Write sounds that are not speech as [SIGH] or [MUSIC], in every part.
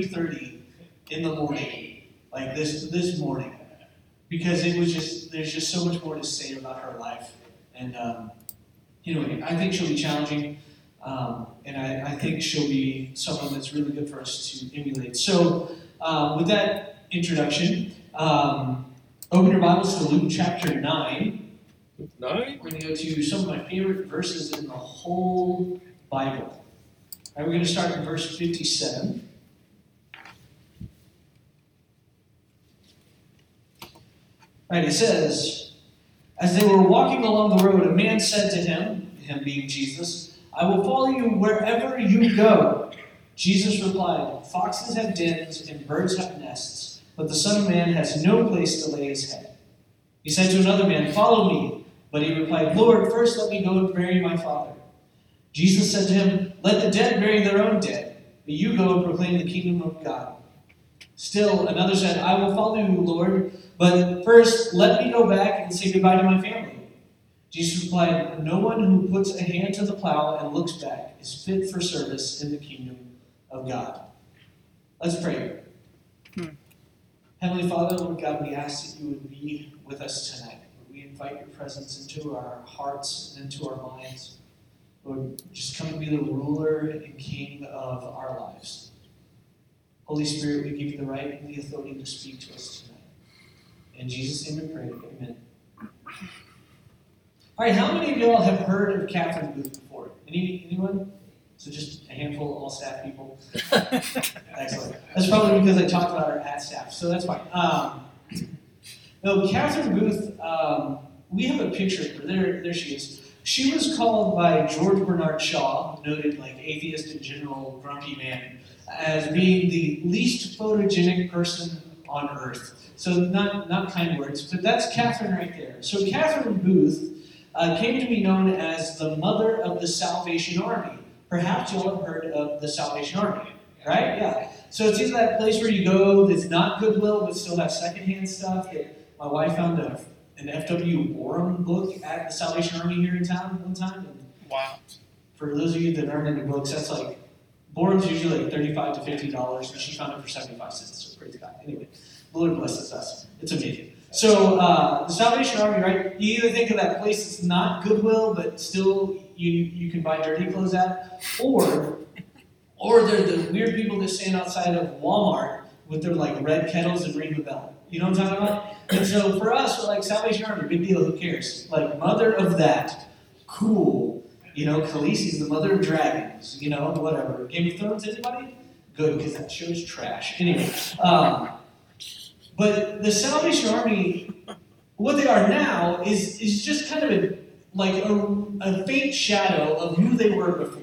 3.30 in the morning, like this this morning, because it was just, there's just so much more to say about her life. And, um, know I think she'll be challenging, um, and I, I think she'll be someone that's really good for us to emulate. So, um, with that introduction, um, open your Bibles to Luke chapter 9. Nine? We're going to go to some of my favorite verses in the whole Bible. All right, we're going to start in verse 57. Right, it says, As they were walking along the road, a man said to him, him being Jesus, I will follow you wherever you go. Jesus replied, Foxes have dens and birds have nests, but the Son of Man has no place to lay his head. He said to another man, Follow me. But he replied, Lord, first let me go and bury my father. Jesus said to him, Let the dead bury their own dead, but you go and proclaim the kingdom of God. Still, another said, I will follow you, Lord, but first let me go back and say goodbye to my family. Jesus replied, No one who puts a hand to the plow and looks back is fit for service in the kingdom of God. Let's pray. Hmm. Heavenly Father, Lord God, we ask that you would be with us tonight. We invite your presence into our hearts and into our minds. Lord, just come and be the ruler and king of our lives. Holy Spirit, we give you the right and the authority to speak to us tonight. In Jesus' name we pray. Amen. All right, how many of y'all have heard of Catherine Booth before? Any, anyone? So just a handful of all staff people. [LAUGHS] Excellent. That's probably because I talked about her at staff, so that's fine. Um, no, Catherine Booth, um, we have a picture of her. There, there she is. She was called by George Bernard Shaw, noted like atheist and general grumpy man, as being the least photogenic person on earth. So not not kind words, but that's Catherine right there. So Catherine Booth uh, came to be known as the mother of the Salvation Army. Perhaps you'll have heard of the Salvation Army, right? Yeah. So it's either that place where you go that's not Goodwill but still has secondhand stuff. That my wife found a, an F.W. Boreham book at the Salvation Army here in town one time. And Wow. for those of you that aren't into books, that's like Boreham's usually like thirty-five to fifty dollars, and she found it for seventy-five cents. So praise God. Anyway, the Lord blesses us. It's amazing. So uh, the Salvation Army, right? You either think of that place that's not Goodwill, but still you you can buy dirty clothes at, or or they're the weird people that stand outside of Walmart with their like red kettles and ring the bell. You know what I'm talking about? And so for us, we're like Salvation Army, big deal. Who cares? Like mother of that, cool. You know, Khaleesi's the mother of dragons. You know, whatever. Game of Thrones, anybody? Good, because that show's trash. Anyway, um, but the Salvation Army, what they are now is is just kind of a, like a, a faint shadow of who they were before.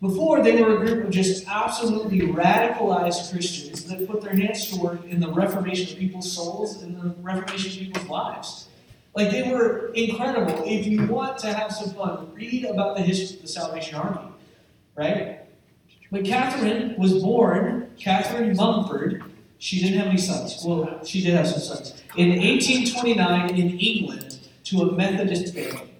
Before, they were a group of just absolutely radicalized Christians that put their hands to work in the reformation of people's souls and the reformation of people's lives. Like they were incredible. If you want to have some fun, read about the history of the Salvation Army, right? But Catherine was born, Catherine Mumford. She didn't have any sons. Well, she did have some sons. In 1829 in England to a Methodist family.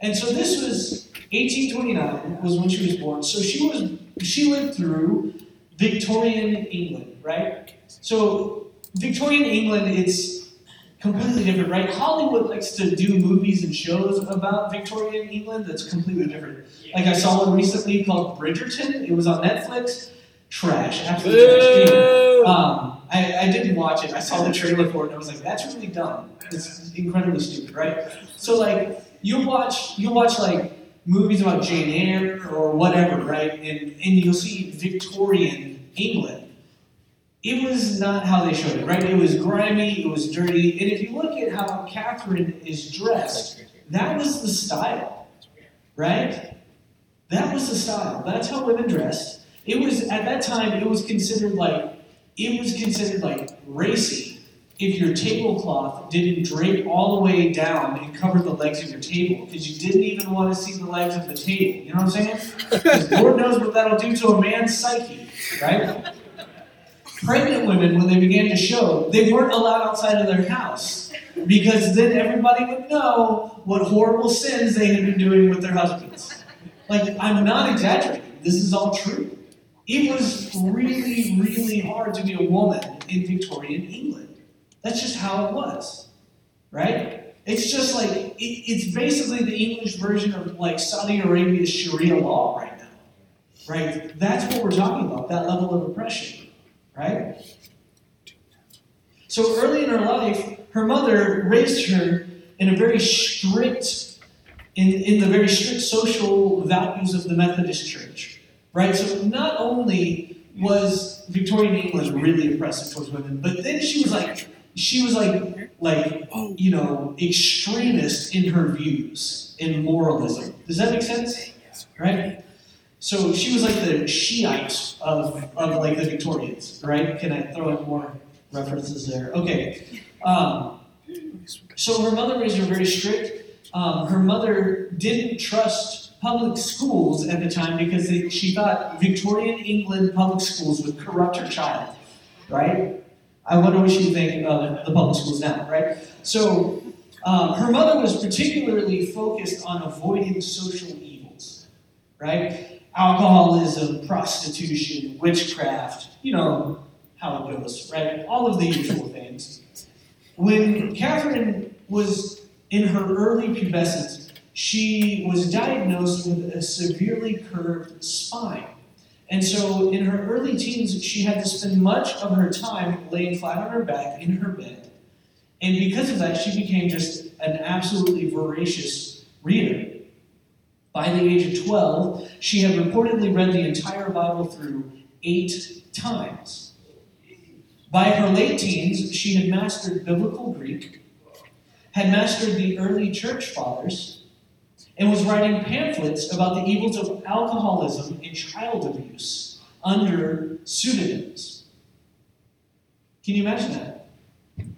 And so this was 1829 was when she was born. So she was she lived through Victorian England, right? So Victorian England, it's completely different, right? Hollywood likes to do movies and shows about Victorian England that's completely different. Like I saw one recently called Bridgerton. It was on Netflix. Trash, absolute trash. Um, I, I didn't watch it. I saw the trailer for it and I was like, that's really dumb. It's incredibly stupid, right? So like you watch you watch like movies about Jane Eyre or whatever, right? And and you'll see Victorian England. It was not how they showed it, right? It was grimy, it was dirty, and if you look at how Catherine is dressed, that was the style, right? That was the style. That's how women dressed. It was at that time. It was considered like it was considered like racy if your tablecloth didn't drape all the way down and cover the legs of your table because you didn't even want to see the legs of the table. You know what I'm saying? Lord knows what that'll do to a man's psyche, right? Pregnant women, when they began to show, they weren't allowed outside of their house because then everybody would know what horrible sins they had been doing with their husbands. Like, I'm not exaggerating. This is all true. it was really, really hard to be a woman in Victorian England. That's just how it was, right? It's just like, it, it's basically the English version of like Saudi Arabia's Sharia law right now, right? That's what we're talking about, that level of oppression, right? So early in her life, her mother raised her in a very strict, in, in the very strict social values of the Methodist Church. Right? So not only was Victorian England really oppressive towards women, but then she was like she was like like you know extremist in her views in moralism. Does that make sense? Right? So she was like the Shiite of, of like the Victorians, right? Can I throw in more references there? Okay. Um, so her mother raised her very strict. Um, her mother didn't trust public schools at the time because they, she thought Victorian England public schools would corrupt her child, right? I wonder what she'd think of the public schools now, right? So um, her mother was particularly focused on avoiding social evils, right? Alcoholism, prostitution, witchcraft, you know how it goes, right? All of the usual things. When Catherine was in her early pubescence, she was diagnosed with a severely curved spine. And so in her early teens, she had to spend much of her time laying flat on her back in her bed. And because of that, she became just an absolutely voracious reader. By the age of 12, she had reportedly read the entire Bible through eight times. By her late teens, she had mastered biblical Greek, had mastered the early church fathers, and was writing pamphlets about the evils of alcoholism and child abuse under pseudonyms. Can you imagine that?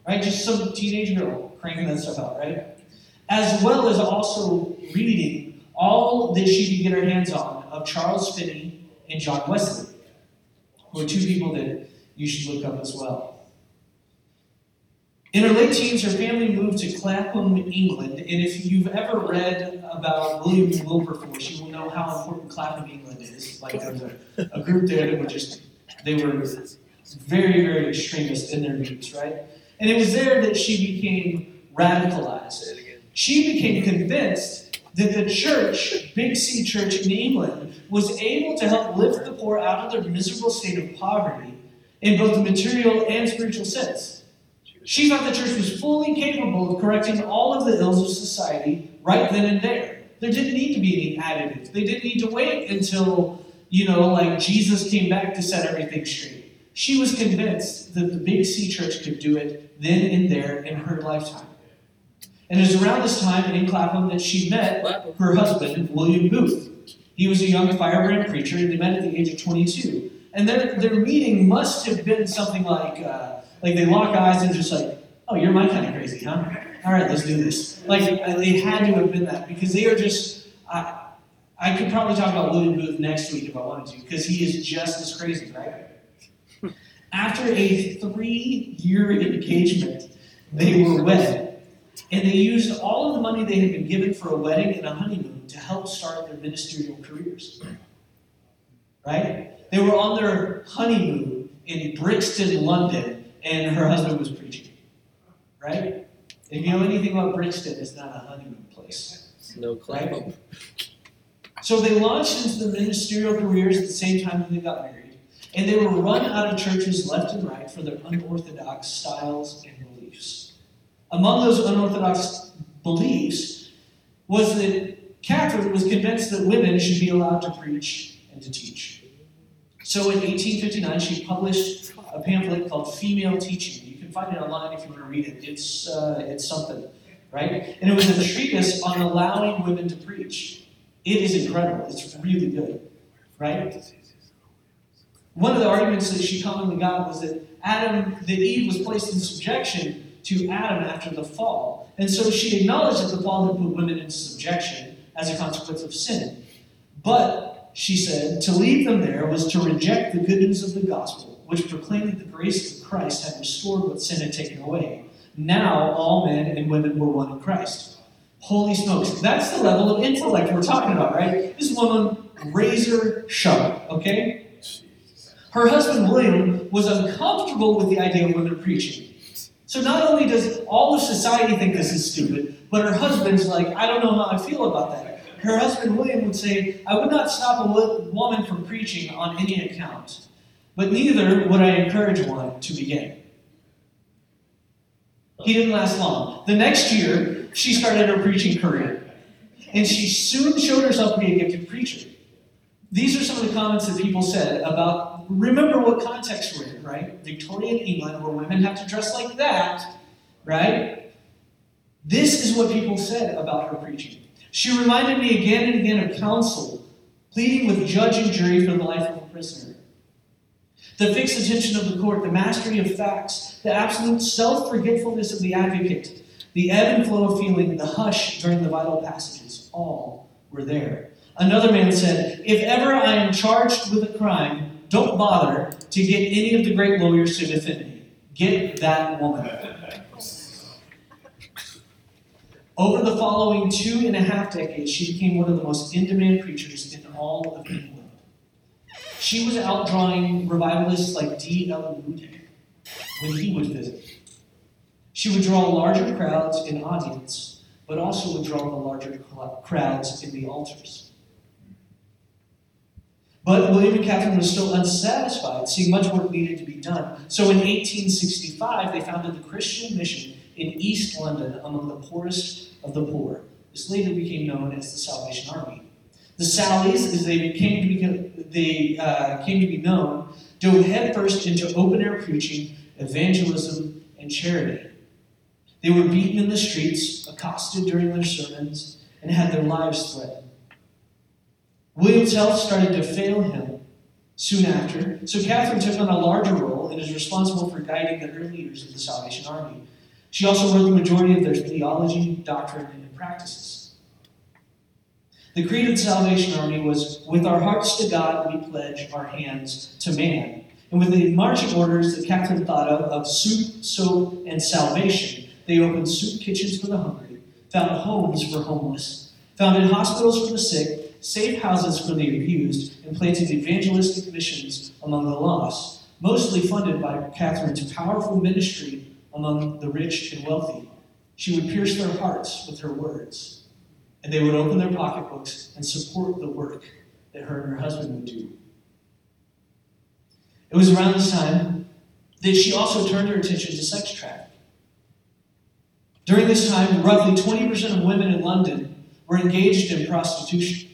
Right? Just some teenage girl cranking that stuff out, right? As well as also reading all that she could get her hands on of Charles Finney and John Wesley, who are two people that you should look up as well. In her late teens, her family moved to Clapham, England, and if you've ever read about William Wilberforce, you will know how important Clapham, England is. Like there was a, a group there that were just, they were very, very extremist in their views, right? And it was there that she became radicalized. She became convinced that the church, Big C Church in England, was able to help lift the poor out of their miserable state of poverty in both the material and spiritual sense. She thought the church was fully capable of correcting all of the ills of society right then and there. There didn't need to be any additives. They didn't need to wait until, you know, like Jesus came back to set everything straight. She was convinced that the Big C church could do it then and there in her lifetime. And it was around this time in Clapham that she met her husband, William Booth. He was a young firebrand preacher, and they met at the age of 22. And their, their meeting must have been something like, uh, like they lock eyes and just like, oh, you're my kind of crazy, huh? All right, let's do this. Like they had to have been that because they are just. I, I could probably talk about William Booth next week if I wanted to because he is just as crazy, right? [LAUGHS] After a three-year engagement, they were wed, and they used all of the money they had been given for a wedding and a honeymoon to help start their ministerial careers. Right? They were on their honeymoon in Brixton, London, and her husband was preaching. Right? If you know anything about Brixton, it's not a honeymoon place. No claim. Right? So they launched into the ministerial careers at the same time that they got married, and they were run out of churches left and right for their unorthodox styles and beliefs. Among those unorthodox beliefs was that Catherine was convinced that women should be allowed to preach and to teach. So in 1859, she published a pamphlet called Female Teaching You can find it online if you want to read it. It's, uh, it's something, right? And it was a treatise on allowing women to preach. It is incredible. It's really good, right? One of the arguments that she commonly got was that Adam, that Eve was placed in subjection to Adam after the fall. And so she acknowledged that the fall had put women into subjection as a consequence of sin. But, she said, to leave them there was to reject the good news of the gospel which proclaimed that the grace of Christ had restored what sin had taken away. Now all men and women were one in Christ. Holy smokes. That's the level of intellect we're talking about, right? This woman, razor sharp, okay? Her husband William was uncomfortable with the idea of women preaching. So not only does all of society think this is stupid, but her husband's like, I don't know how I feel about that. Her husband William would say, I would not stop a woman from preaching on any account, but neither would I encourage one to begin. He didn't last long. The next year, she started her preaching career, and she soon showed herself to be a gifted preacher. These are some of the comments that people said about, remember what context we're in, right? Victorian England, where women have to dress like that, right? This is what people said about her preaching. She reminded me again and again of counsel, pleading with judge and jury for the life of a prisoner. The fixed attention of the court, the mastery of facts, the absolute self forgetfulness of the advocate, the ebb and flow of feeling, the hush during the vital passages, all were there. Another man said, If ever I am charged with a crime, don't bother to get any of the great lawyers to defend me. Get that woman. Over the following two and a half decades, she became one of the most in demand preachers in all of England. She was outdrawing revivalists like D.L. Moody when he would visit. She would draw larger crowds in audience, but also would draw the larger crowds in the altars. But William and Catherine were still unsatisfied, seeing much work needed to be done. So in 1865, they founded the Christian Mission in East London among the poorest of the poor. This later became known as the Salvation Army. The Sallies, as they came to be, they, uh, came to be known, dove headfirst into open air preaching, evangelism, and charity. They were beaten in the streets, accosted during their sermons, and had their lives threatened. William's health started to fail him soon after, so Catherine took on a larger role and is responsible for guiding the early years of the Salvation Army. She also wrote the majority of their theology, doctrine, and practices. The creed of the Salvation Army was With our hearts to God, we pledge our hands to man. And with the marching orders that Catherine thought of, of soup, soap, and salvation, they opened soup kitchens for the hungry, found homes for homeless, founded hospitals for the sick, safe houses for the abused, and planted evangelistic missions among the lost, mostly funded by Catherine's powerful ministry among the rich and wealthy. She would pierce their hearts with her words, and they would open their pocketbooks and support the work that her and her husband would do. It was around this time that she also turned her attention to sex trafficking. During this time, roughly 20% of women in London were engaged in prostitution.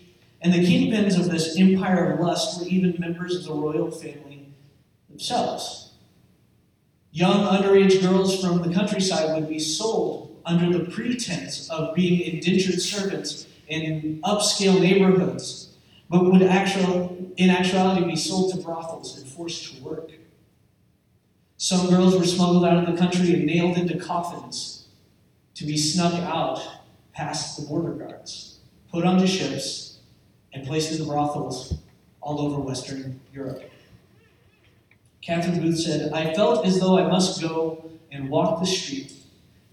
And the kingpins of this empire of lust were even members of the royal family themselves. Young underage girls from the countryside would be sold under the pretense of being indentured servants in upscale neighborhoods, but would actual, in actuality be sold to brothels and forced to work. Some girls were smuggled out of the country and nailed into coffins to be snuck out past the border guards, put onto ships, and places in brothels all over Western Europe. Catherine Booth said, I felt as though I must go and walk the street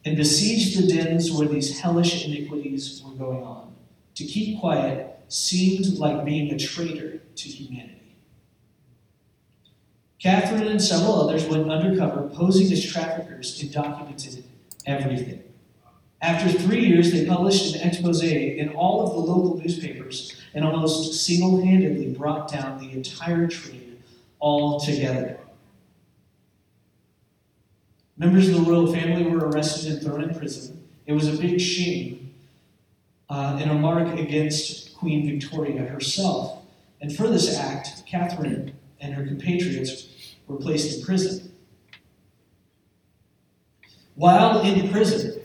and besiege the dens where these hellish iniquities were going on. To keep quiet seemed like being a traitor to humanity. Catherine and several others went undercover, posing as traffickers, and documented everything. After three years, they published an expose in all of the local newspapers and almost single handedly brought down the entire trade altogether. Members of the royal family were arrested and thrown in prison. It was a big shame uh, and a mark against Queen Victoria herself. And for this act, Catherine and her compatriots were placed in prison. While in prison,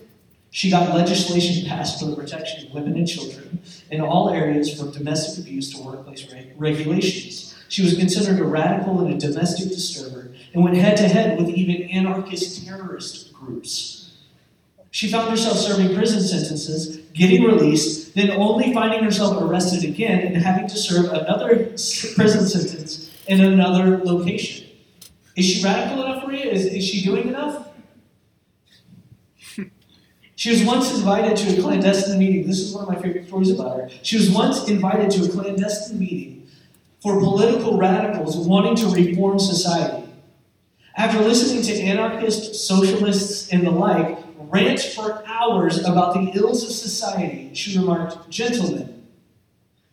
she got legislation passed for the protection of women and children in all areas from domestic abuse to workplace regulations. She was considered a radical and a domestic disturber and went head to head with even anarchist terrorist groups. She found herself serving prison sentences, getting released, then only finding herself arrested again and having to serve another prison sentence in another location. Is she radical enough for you? Is, is she doing enough? She was once invited to a clandestine meeting. This is one of my favorite stories about her. She was once invited to a clandestine meeting for political radicals wanting to reform society. After listening to anarchists, socialists, and the like rant for hours about the ills of society, she remarked, Gentlemen,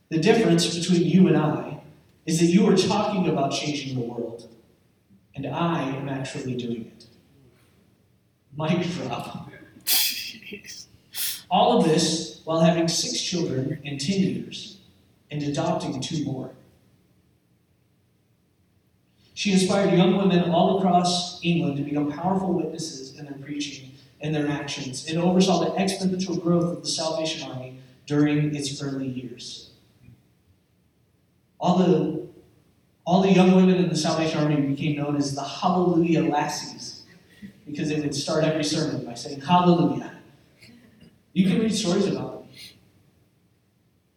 the difference between you and I is that you are talking about changing the world, and I am actually doing it. Mic drop. [LAUGHS] All of this while having six children in 10 years and adopting two more. She inspired young women all across England to become powerful witnesses in their preaching and their actions, and oversaw the exponential growth of the Salvation Army during its early years. All the, all the young women in the Salvation Army became known as the Hallelujah Lassies because they would start every sermon by saying Hallelujah. You can read stories about them.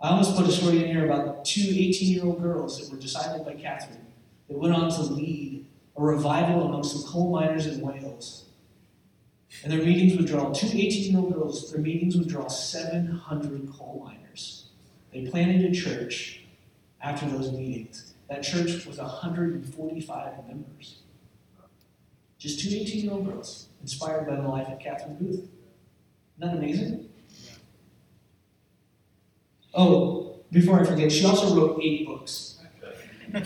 I almost put a story in here about two 18 year old girls that were decided by Catherine that went on to lead a revival amongst some coal miners in Wales. And their meetings would draw two 18 year old girls, their meetings would draw 700 coal miners. They planted a church after those meetings. That church was 145 members. Just two 18 year old girls, inspired by the life of Catherine Booth. Isn't that amazing? Oh, before I forget, she also wrote eight books. [LAUGHS]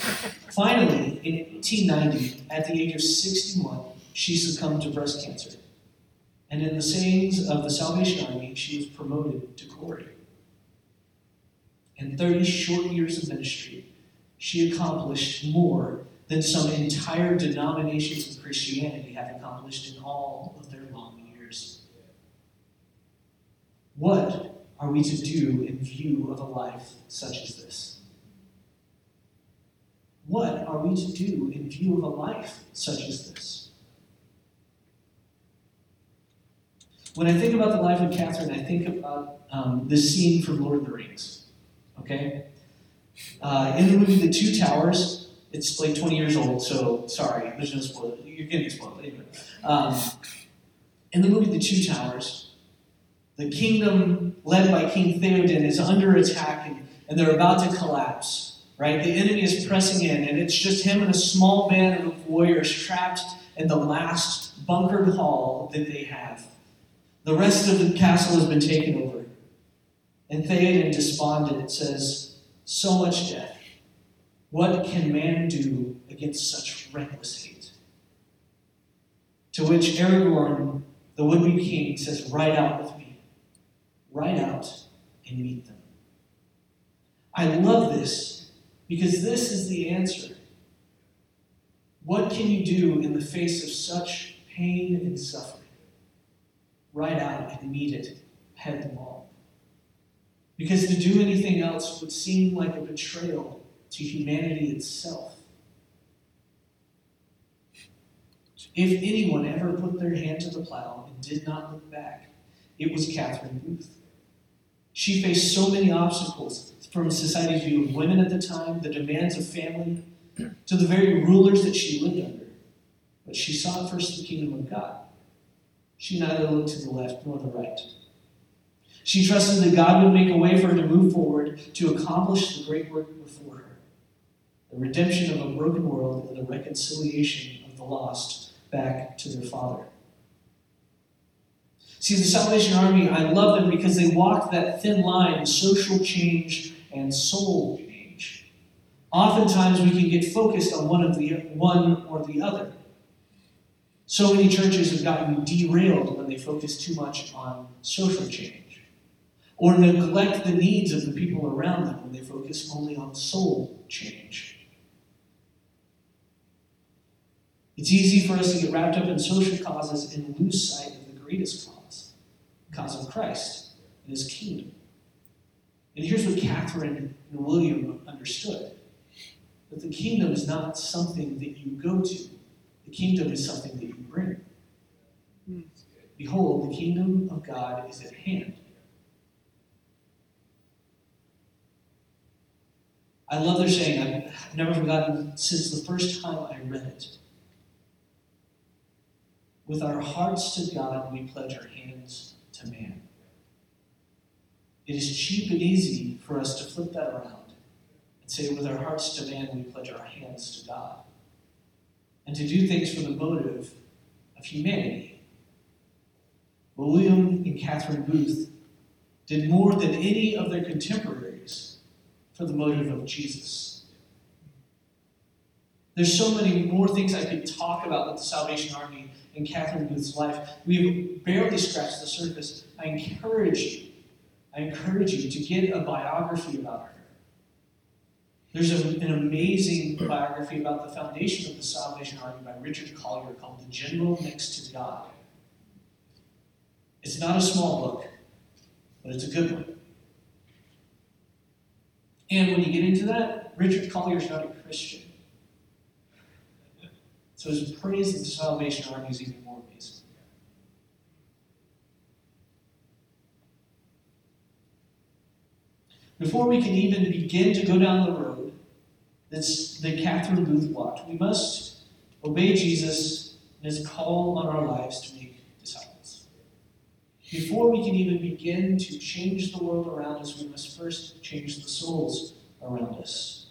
Finally, in 1890, at the age of 61, she succumbed to breast cancer. And in the sayings of the Salvation Army, she was promoted to glory. In 30 short years of ministry, she accomplished more than some entire denominations of Christianity have accomplished in all of their long years. What are we to do in view of a life such as this? What are we to do in view of a life such as this? When I think about the life of Catherine, I think about um, this scene from Lord of the Rings. Okay? Uh, in the movie The Two Towers, it's like 20 years old, so sorry, there's no spoiler. You're getting spoiled anyway. Um, in the movie The Two Towers, the kingdom led by King Theoden is under attack and, and they're about to collapse, right? The enemy is pressing in, and it's just him and a small band of warriors trapped in the last bunkered hall that they have. The rest of the castle has been taken over. And Theoden, despondent, says, So much death. What can man do against such reckless hate? To which Aragorn, the would be king, says, Ride out with me. Ride out and meet them. I love this because this is the answer. What can you do in the face of such pain and suffering? Right out and meet it headlong. Because to do anything else would seem like a betrayal to humanity itself. If anyone ever put their hand to the plow and did not look back, it was Catherine Booth. She faced so many obstacles from society's view of women at the time, the demands of family, to the very rulers that she lived under. But she sought first the kingdom of God. She neither looked to the left nor the right. She trusted that God would make a way for her to move forward to accomplish the great work before her the redemption of a broken world and the reconciliation of the lost back to their Father. See, the Salvation Army, I love them because they walk that thin line of social change and soul change. Oftentimes, we can get focused on one of the one or the other. So many churches have gotten derailed when they focus too much on social change, or neglect the needs of the people around them when they focus only on soul change. It's easy for us to get wrapped up in social causes and lose sight of the greatest cause, cause of Christ and his kingdom. And here's what Catherine and William understood that the kingdom is not something that you go to, the kingdom is something that you bring. Behold, the kingdom of God is at hand. I love their saying. I've never forgotten since the first time I read it. With our hearts to God, we pledge our hands to man. It is cheap and easy for us to flip that around and say, with our hearts to man, we pledge our hands to God. And to do things for the motive of humanity. William and Catherine Booth did more than any of their contemporaries for the motive of Jesus. There's so many more things I could talk about with the Salvation Army and Catherine Booth's life. We've barely scratched the surface. I encourage you, I encourage you to get a biography about her. There's a, an amazing biography about the foundation of the Salvation Army by Richard Collier called The General Next to God. It's not a small book, but it's a good one. And when you get into that, Richard Collier's not a Christian. So his praise the Salvation Army is even more amazing. Before we can even begin to go down the road that's, that Catherine Booth walked, we must obey Jesus and his call on our lives to make disciples. Before we can even begin to change the world around us, we must first change the souls around us.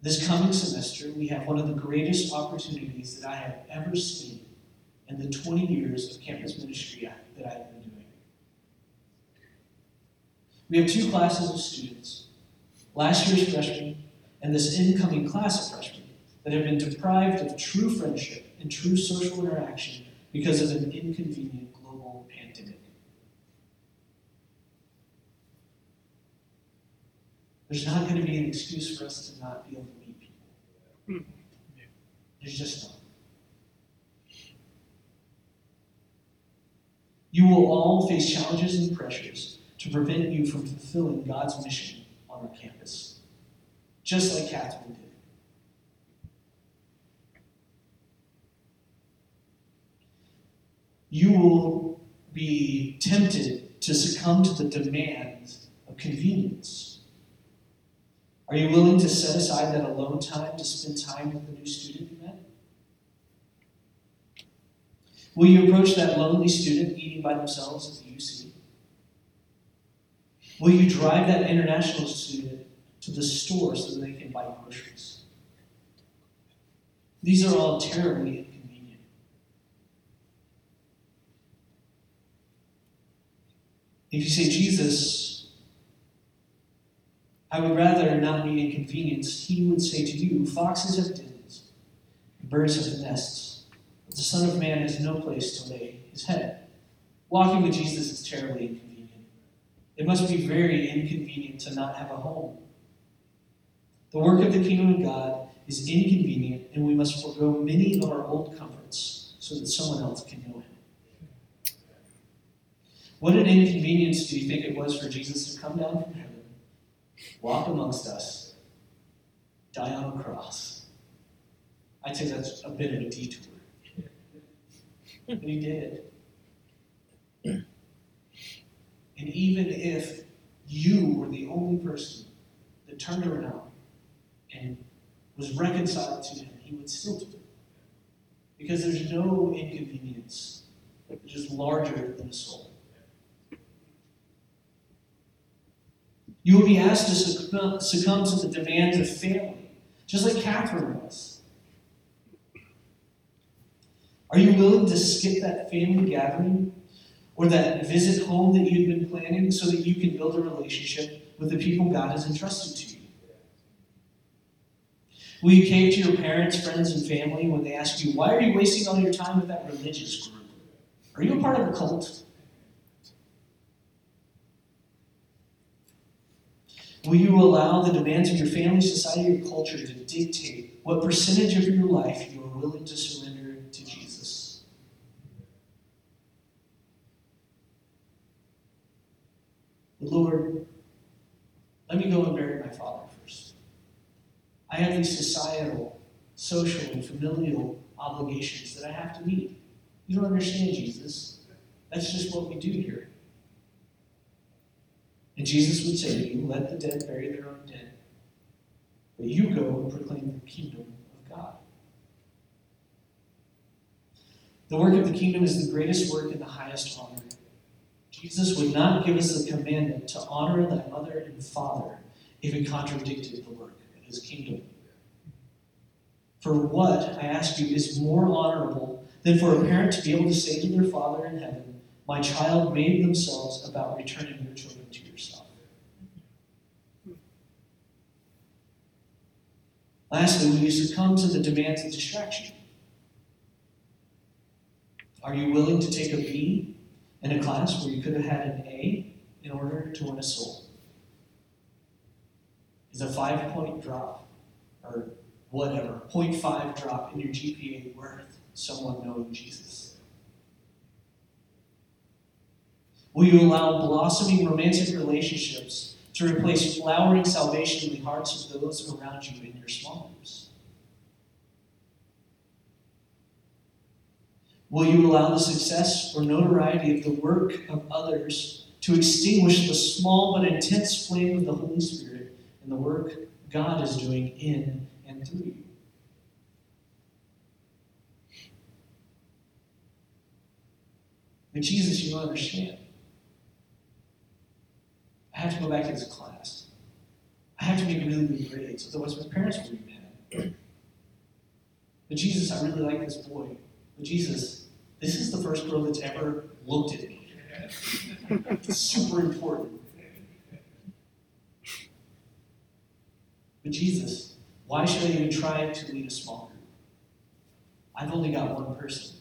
This coming semester, we have one of the greatest opportunities that I have ever seen in the 20 years of campus ministry that I have been doing. We have two classes of students last year's freshmen and this incoming class of freshmen that have been deprived of true friendship and true social interaction because of an inconvenient There's not going to be an excuse for us to not be able to meet people. Hmm. There's just not. You will all face challenges and pressures to prevent you from fulfilling God's mission on our campus, just like Catherine did. You will be tempted to succumb to the demands of convenience. Are you willing to set aside that alone time to spend time with the new student you met? Will you approach that lonely student eating by themselves at the UC? Will you drive that international student to the store so that they can buy groceries? These are all terribly inconvenient. If you say, Jesus, I would rather not be inconvenienced, he would say to you, Foxes have dens, birds have nests, but the Son of Man has no place to lay his head. Walking with Jesus is terribly inconvenient. It must be very inconvenient to not have a home. The work of the kingdom of God is inconvenient, and we must forego many of our old comforts so that someone else can know him. What an inconvenience do you think it was for Jesus to come down from heaven, walk amongst us, die on a cross? I'd say that's a bit of a detour. [LAUGHS] But he did. And even if you were the only person that turned around and was reconciled to him, he would still do it. Because there's no inconvenience which is larger than a soul. You will be asked to succumb to the demands of family, just like Catherine was. Are you willing to skip that family gathering or that visit home that you've been planning so that you can build a relationship with the people God has entrusted to you? Will you cave to your parents, friends, and family when they ask you, why are you wasting all your time with that religious group? Are you a part of a cult? Will you allow the demands of your family, society, or culture to dictate what percentage of your life you are willing to surrender to Jesus? Lord, let me go and bury my father first. I have these societal, social, and familial obligations that I have to meet. You don't understand, Jesus. That's just what we do here. And Jesus would say to you, Let the dead bury their own dead. But you go and proclaim the kingdom of God. The work of the kingdom is the greatest work and the highest honor. Jesus would not give us the commandment to honor thy mother and father if it contradicted the work of his kingdom. For what, I ask you, is more honorable than for a parent to be able to say to their Father in heaven, My child made themselves about returning your children to yourself? Lastly, will you succumb to the demands of distraction? Are you willing to take a B in a class where you could have had an A in order to win a soul? Is a five point drop or whatever, 0.5 drop in your GPA worth someone knowing Jesus? Will you allow blossoming romantic relationships to replace flowering salvation in the hearts of those around you in your small groups? Will you allow the success or notoriety of the work of others to extinguish the small but intense flame of the Holy Spirit and the work God is doing in and through you? And Jesus, you understand. I have to go back to this class. I have to make really good grades, otherwise my parents will be mad. But Jesus, I really like this boy. But Jesus, this is the first girl that's ever looked at me. It's super important. But Jesus, why should I even try to lead a small group? I've only got one person.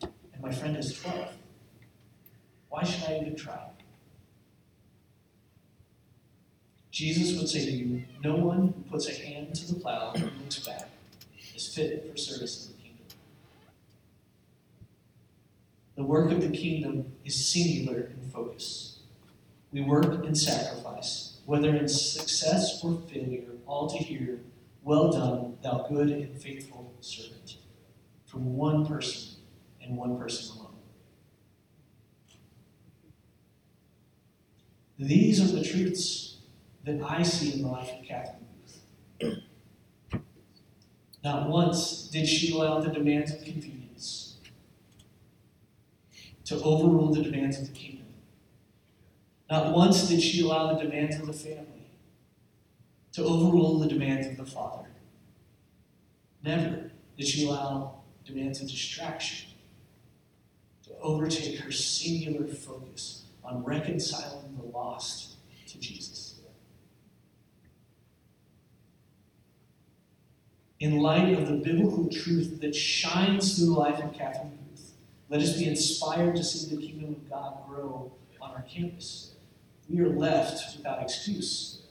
And my friend is 12. Why should I even try? Jesus would say to you, No one who puts a hand to the plow and looks back is fit for service in the kingdom. The work of the kingdom is singular in focus. We work and sacrifice, whether in success or failure, all to hear, Well done, thou good and faithful servant, from one person and one person alone. These are the truths that I see in the life of Catherine Booth. Not once did she allow the demands of convenience to overrule the demands of the kingdom. Not once did she allow the demands of the family to overrule the demands of the father. Never did she allow demands of distraction to overtake her singular focus on reconciling the lost to Jesus. In light of the biblical truth that shines through the life of Catherine Booth, let us be inspired to see the kingdom of God grow on our campus. We are left without excuse.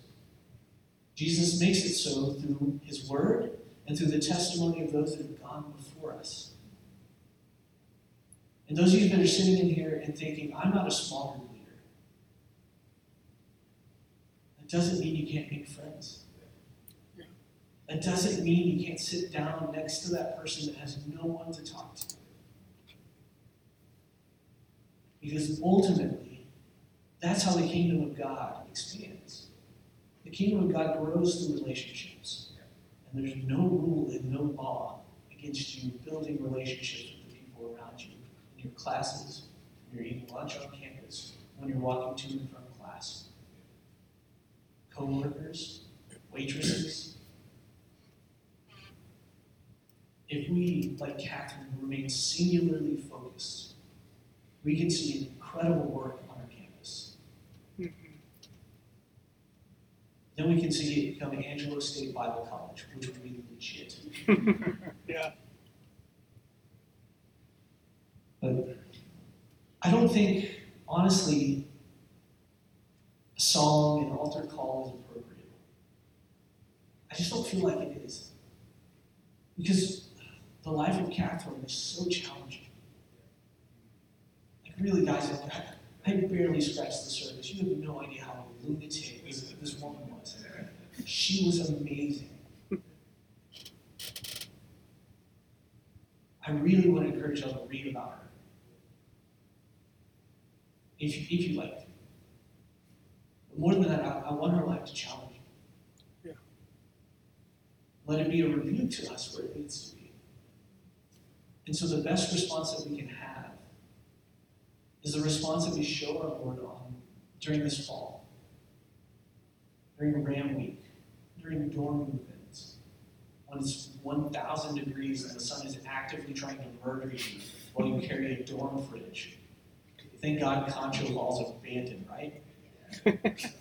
Jesus makes it so through his word and through the testimony of those that have gone before us. And those of you that are sitting in here and thinking, I'm not a small group leader, that doesn't mean you can't make friends. That doesn't mean you can't sit down next to that person that has no one to talk to. Because ultimately, that's how the kingdom of God expands. The kingdom of God grows through relationships. And there's no rule and no law against you building relationships with the people around you in your classes, when you're eating lunch on campus, when you're walking to and from class. Co workers, waitresses, if we, like Catherine, remain singularly focused, we can see incredible work on our campus. Mm-hmm. Then we can see it become Angelo State Bible College, which would be legit. [LAUGHS] Yeah. But I don't think, honestly, a song, an altar call is appropriate. I just don't feel like it is. Because the life of Catherine is so challenging. Like, really, guys, I, I barely scratched the surface. You have no idea how lunatic this, this woman was. She was amazing. I really want to encourage y'all to read about her. If you, if you like. But more than that, I, I want her life to challenge you. Yeah. Let it be a review to us where it needs to be. And so the best response that we can have is the response that we show our Lord on during this fall. during Ram Week, during dorm movements, when it's 1,000 degrees and the sun is actively trying to murder you while you carry a dorm fridge. Thank God Concho Hall's abandoned, right? [LAUGHS]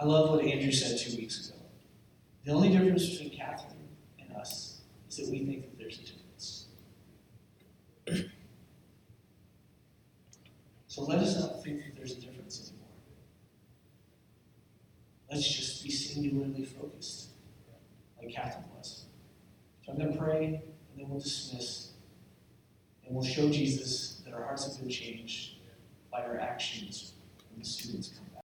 I love what Andrew said two weeks ago. The only difference between Catherine and us is that we think that there's a difference. [CLEARS THROAT] So let us not think that there's a difference anymore. Let's just be singularly focused, like Catherine was. So I'm going to pray, and then we'll dismiss, and we'll show Jesus that our hearts have been changed by our actions when the students come.